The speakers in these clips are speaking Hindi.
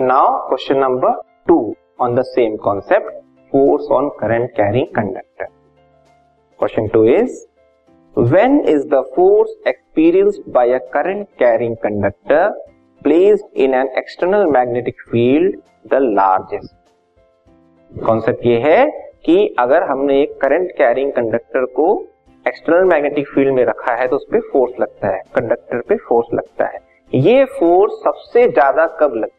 Now question number two on the same concept force on current carrying conductor question two is when is the force experienced by a current carrying conductor placed in an external magnetic field the largest concept ये है कि अगर हमने एक करंट कैरिंग कंडक्टर को एक्सटर्नल मैग्नेटिक फ़ील्ड में रखा है तो उस पर फोर्स लगता है कंडक्टर पे फोर्स लगता है। ये फोर्स सबसे ज़्यादा कब लगता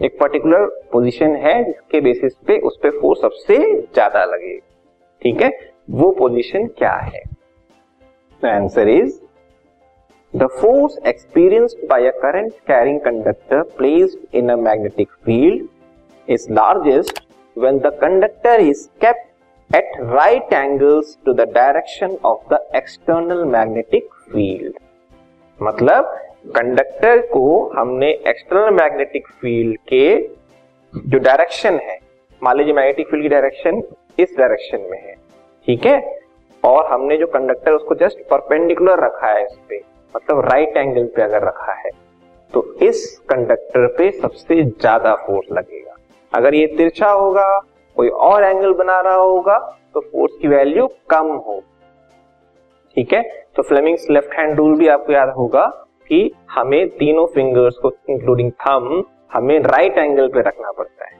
एक पर्टिकुलर पोजीशन है जिसके बेसिस पे उस पर फोर्स सबसे ज़्यादा लगे। ठीक है? वो पोजीशन क्या है? Answer is the force experienced by a current carrying conductor placed in a magnetic field is largest when the conductor is kept at right angles to the direction of the external magnetic field मतलब कंडक्टर को हमने एक्सटर्नल मैग्नेटिक फ़ील्ड के जो डायरेक्शन है, मान लीजिए मैग्नेटिक फ़ील्ड की डायरेक्शन इस डायरेक्शन में है, ठीक है? और हमने जो कंडक्टर उसको जस्ट परपेंडिकुलर रखा है इस पे मतलब राइट एंगल पे अगर रखा है तो इस कंडक्टर पे सबसे ज़्यादा फोर्स लगेगा। अगर ये तिरछा होगा, कोई और एंगल बना रहा होगा तो फोर्स की वैल्यू कम हो ठीक है? तो फ्लेमिंग्स लेफ़्ट हैंड रूल भी आपको याद होगा कि हमें तीनों फिंगर्स को इंक्लूडिंग थम हमें राइट एंगल पे रखना पड़ता है।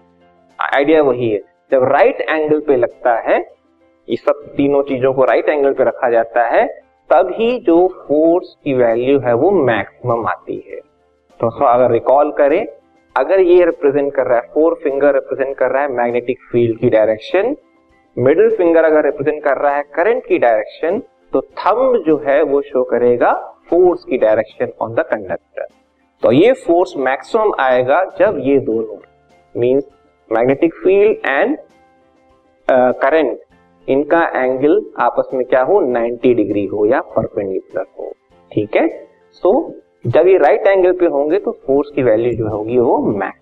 आइडिया वही है। जब राइट एंगल पे लगता है, ये सब तीनों चीज़ों को राइट एंगल पे रखा जाता है, तभी जो फोर्स की वैल्यू है वो मैक्सिमम आती है। तो अगर रिकॉल करें, अगर ये रिप्रेजेंट कर रहा है फोर फिंगर रिप्रेजेंट कर रहा है मैग्नेटिक फ़ील्ड की डायरेक्शन मिडिल फिंगर अगर रिप्रेजेंट कर रहा है करंट की डायरेक्शन तो थंब जो है वो शो करेगा फोर्स की डायरेक्शन ऑन द कंडक्टर तो ये फोर्स मैक्सिमम आएगा जब ये दोनों means magnetic field and current इनका एंगल आपस में क्या हो 90 डिग्री हो या परपेंडिकुलर हो। ठीक है? सो so, जब ये राइट right एंगल पे होंगे तो फोर्स की वैल्यू जो होगी वो max